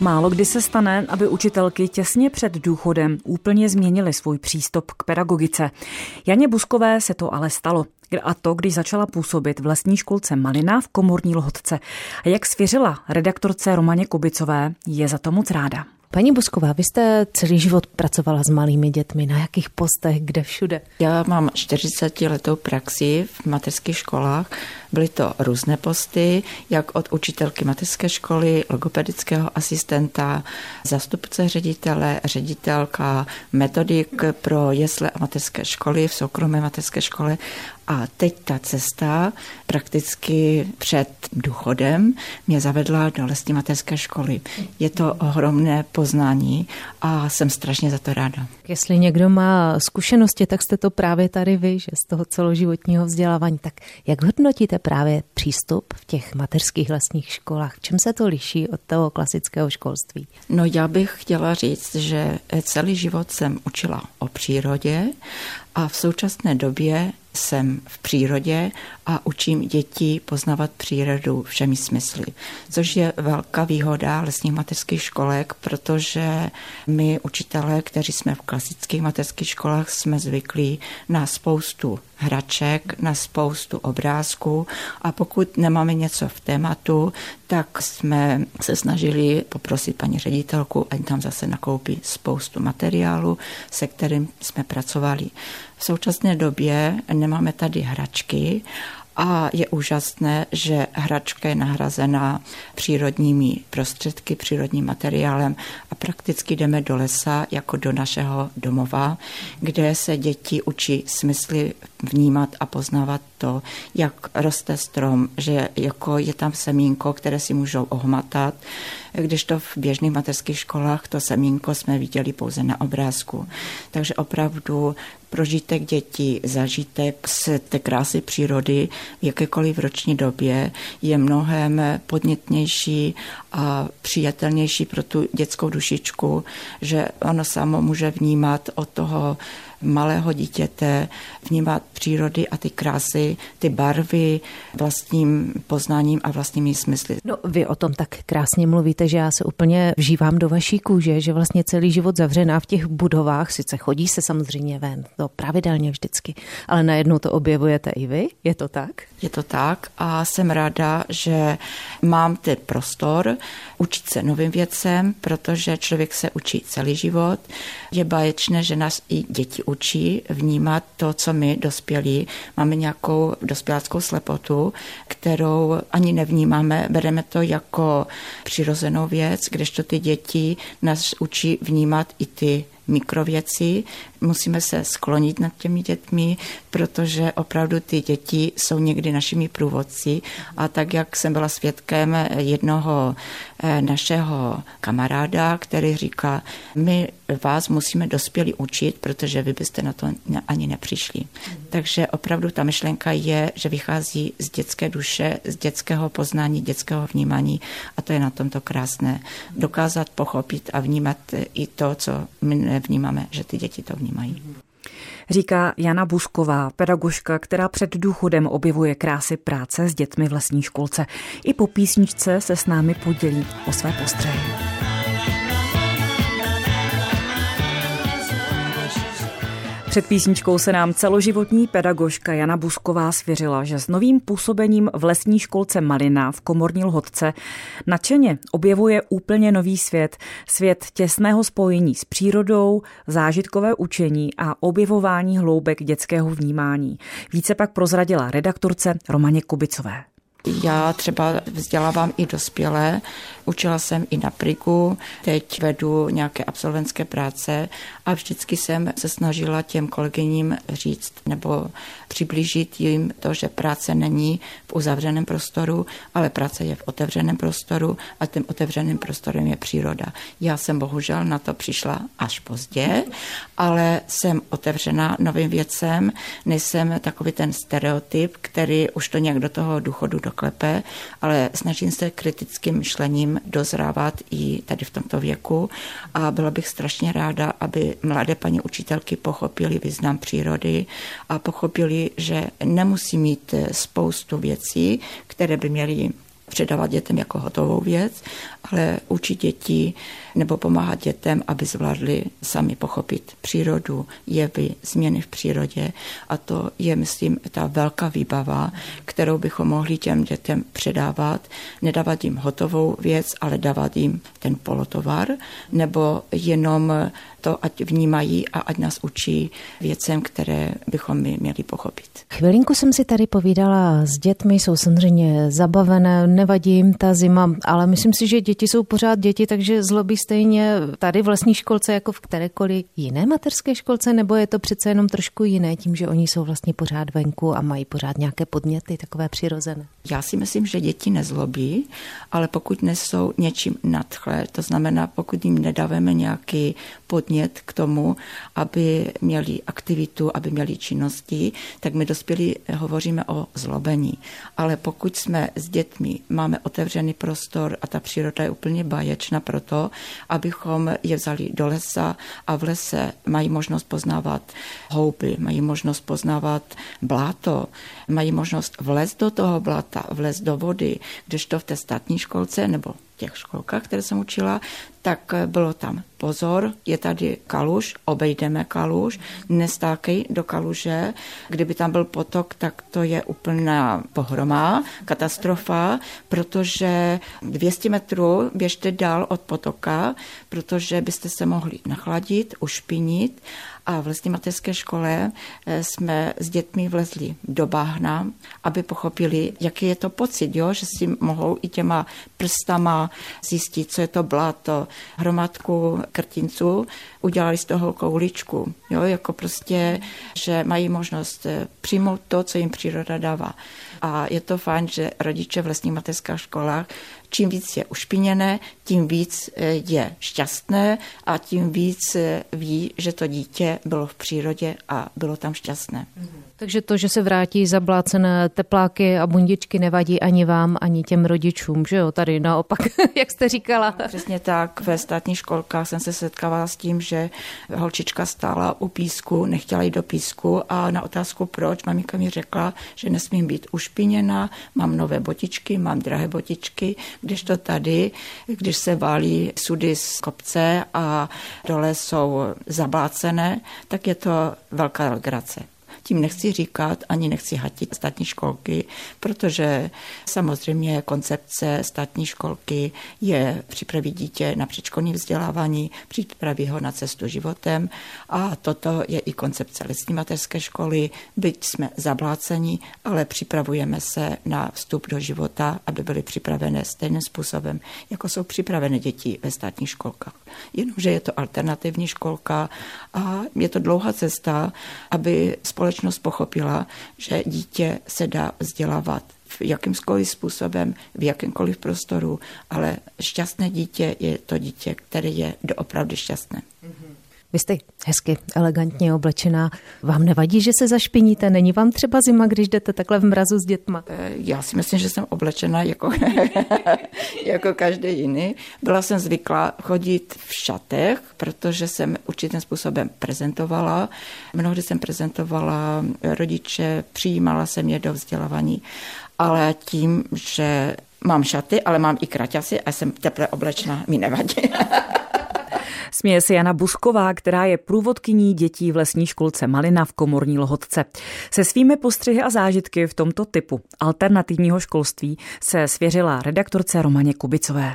Málo kdy se stane, aby učitelky těsně před důchodem úplně změnily svůj přístup k pedagogice. Janě Buskové se to ale stalo. A to, když začala působit v lesní školce Malina v komorní Lhotce. A jak svěřila redaktorce Romaně Kubicové, je za to moc ráda. Paní Busková, vy jste celý život pracovala s malými dětmi. Na jakých postech, kde všude? Já mám 40 letou praxi v mateřských školách. Byly to různé posty, jak od učitelky mateřské školy, logopedického asistenta, zastupce ředitele, ředitelka, metodik pro jesle a mateřské školy v soukromé mateřské škole a teď ta cesta prakticky před důchodem mě zavedla do lesní mateřské školy. Je to ohromné poznání a jsem strašně za to ráda. Jestli někdo má zkušenosti, tak jste to právě tady vy, že z toho celoživotního vzdělávání. Tak jak hodnotíte právě přístup v těch mateřských lesních školách? Čím se to liší od toho klasického školství? No já bych chtěla říct, že celý život jsem učila o přírodě a v současné době jsem v přírodě a učím děti poznávat přírodu všemi smysly, což je velká výhoda lesních mateřských školek, protože my učitelé, kteří jsme v klasických mateřských školách, jsme zvyklí na spoustu hraček, na spoustu obrázků a pokud nemáme něco v tématu, tak jsme se snažili poprosit paní ředitelku, ať tam zase nakoupí spoustu materiálu, se kterým jsme pracovali. V současné době nemáme tady hračky a je úžasné, že hračka je nahrazena přírodními prostředky, přírodním materiálem a prakticky jdeme do lesa jako do našeho domova, kde se děti učí smysly vnímat a poznávat to, jak roste strom, že jako je tam semínko, které si můžou ohmatat, když to v běžných mateřských školách to semínko jsme viděli pouze na obrázku. Takže opravdu prožitek dětí, zažitek z té krásy přírody v jakékoliv roční době je mnohem podnětnější a přijatelnější pro tu dětskou dušičku, že ono samo může vnímat od toho malého dítěte, vnímat přírody a ty krásy, ty barvy vlastním poznáním a vlastními smysly. No, vy o tom tak krásně mluvíte, že já se úplně vžívám do vaší kůže, že vlastně celý život zavřená v těch budovách, sice chodí se samozřejmě ven, to pravidelně vždycky, ale najednou to objevujete i vy, je to tak? Je to tak a jsem ráda, že mám ten prostor učit se novým věcem, protože člověk se učí celý život. Je báječné, že nás i děti učí vnímat to, co my dospělí. Máme nějakou dospěláckou slepotu, kterou ani nevnímáme, bereme to jako přirozenou věc, kdežto ty děti nás učí vnímat i ty mikrověci. Musíme se sklonit nad těmi dětmi, protože opravdu ty děti jsou někdy našimi průvodci a tak, jak jsem byla svědkem jednoho eh, našeho kamaráda, který říká, my vás musíme dospělí učit, protože vy byste na to ani nepřišli. Takže opravdu ta myšlenka je, že vychází z dětské duše, z dětského poznání, dětského vnímání a to je na tomto krásné. Dokázat pochopit a vnímat i to, co my nevnímáme, že ty děti to vnímají. Říká Jana Busková, pedagožka, která před důchodem objevuje krásy práce s dětmi v lesní školce. I po písničce se s námi podělí o své postřehy. Před písničkou se nám celoživotní pedagožka Jana Busková svěřila, že s novým působením v lesní školce Malina v Komorní Lhotce nadšeně objevuje úplně nový svět. Svět těsného spojení s přírodou, zážitkové učení a objevování hloubek dětského vnímání. Více pak prozradila redaktorce Romaně Kubicové. Já třeba vzdělávám i dospělé, učila jsem i na priku, teď vedu nějaké absolventské práce a vždycky jsem se snažila těm kolegyním říct nebo přiblížit jim to, že práce není v uzavřeném prostoru, ale práce je v otevřeném prostoru a tím otevřeným prostorem je příroda. Já jsem bohužel na to přišla až pozdě, ale jsem otevřená novým věcem, nejsem takový ten stereotyp, který už to nějak do toho důchodu doklepe, ale snažím se kritickým myšlením dozrávat i tady v tomto věku a byla bych strašně ráda, aby mladé paní učitelky pochopili význam přírody a pochopili, že nemusí mít spoustu věcí, které by měly předávat dětem jako hotovou věc, ale učit děti nebo pomáhat dětem, aby zvládli sami pochopit přírodu, jevy, změny v přírodě. A to je, myslím, ta velká výbava, kterou bychom mohli těm dětem předávat, nedávat jim hotovou věc, ale dávat jim ten polotovar, nebo jenom to, ať vnímají a ať nás učí věcem, které bychom my měli pochopit. Chvilinku jsem si tady povídala s dětmi, jsou samozřejmě zabavené, nevadí jim ta zima, ale myslím si, že děti jsou pořád děti, takže zlobí stejně tady v lesní školce jako v kterékoliv jiné materské školce, nebo je to přece jenom trošku jiné tím, že oni jsou vlastně pořád venku a mají pořád nějaké podněty, takové přirozené? Já si myslím, že děti nezlobí, ale pokud nesou něčím nadchle, to znamená, pokud jim nedáváme nějaký podnět k tomu, aby měli aktivitu, aby měli činnosti, tak my dospělí hovoříme o zlobení. Ale pokud jsme s dětmi, máme otevřený prostor a ta příroda je úplně báječná pro to, abychom je vzali do lesa a v lese mají možnost poznávat houby, mají možnost poznávat bláto, mají možnost vlézt do toho bláta, vlézt do vody, kdežto v té státní školce nebo těch školkách, které jsem učila, tak bylo tam pozor, je tady kaluž, obejdeme kaluž, nestákej do kaluže, kdyby tam byl potok, tak to je úplná pohroma, katastrofa, protože 200 metrů běžte dál od potoka, protože byste se mohli nachladit, ušpinit a v lesní mateřské škole eh, jsme s dětmi vlezli do bahna, aby pochopili, jaký je to pocit, jo? že si mohou i těma prstama zjistit, co je to bláto, hromadku krtinců, udělali z toho kouličku, jo? jako prostě, že mají možnost eh, přijmout to, co jim příroda dává. A je to fajn, že rodiče v lesních mateřských školách čím víc je ušpiněné, tím víc eh, je šťastné a tím víc eh, ví, že to dítě bylo v přírodě a bylo tam šťastné. Takže to, že se vrátí zablácené tepláky a bundičky, nevadí ani vám, ani těm rodičům, že jo? Tady naopak, jak jste říkala. Přesně tak. Ve státních školkách jsem se setkávala s tím, že holčička stála u písku, nechtěla jít do písku a na otázku proč, maminka mi řekla, že nesmím být ušpiněna, mám nové botičky, mám drahé botičky, když to tady, když se válí sudy z kopce a dole jsou zablácené, tak je to velká legrace. Tím nechci říkat, ani nechci hatit státní školky, protože samozřejmě koncepce státní školky je připravit dítě na předškolní vzdělávání, připravit ho na cestu životem a toto je i koncepce lesní mateřské školy, byť jsme zabláceni, ale připravujeme se na vstup do života, aby byly připravené stejným způsobem, jako jsou připravené děti ve státních školkách. Jenomže je to alternativní školka a je to dlouhá cesta, aby společnost pochopila, že dítě se dá vzdělávat v jakýmkoliv způsobem, v jakémkoliv prostoru, ale šťastné dítě je to dítě, které je doopravdy šťastné. Mm-hmm. Vy jste hezky, elegantně oblečená. Vám nevadí, že se zašpiníte? Není vám třeba zima, když jdete takhle v mrazu s dětma? Eh, já si myslím, že jsem oblečena jako, jako každý jiný. Byla jsem zvyklá chodit v šatech, protože jsem určitým způsobem prezentovala. Mnohdy jsem prezentovala rodiče, přijímala jsem je do vzdělávání, ale tím, že mám šaty, ale mám i kraťasy a jsem teple oblečena, mi nevadí. Směje si Jana Busková, která je průvodkyní dětí v lesní školce Malina v Komorní Lhotce. Se svými postřehy a zážitky v tomto typu alternativního školství se svěřila redaktorce Romaně Kubicové.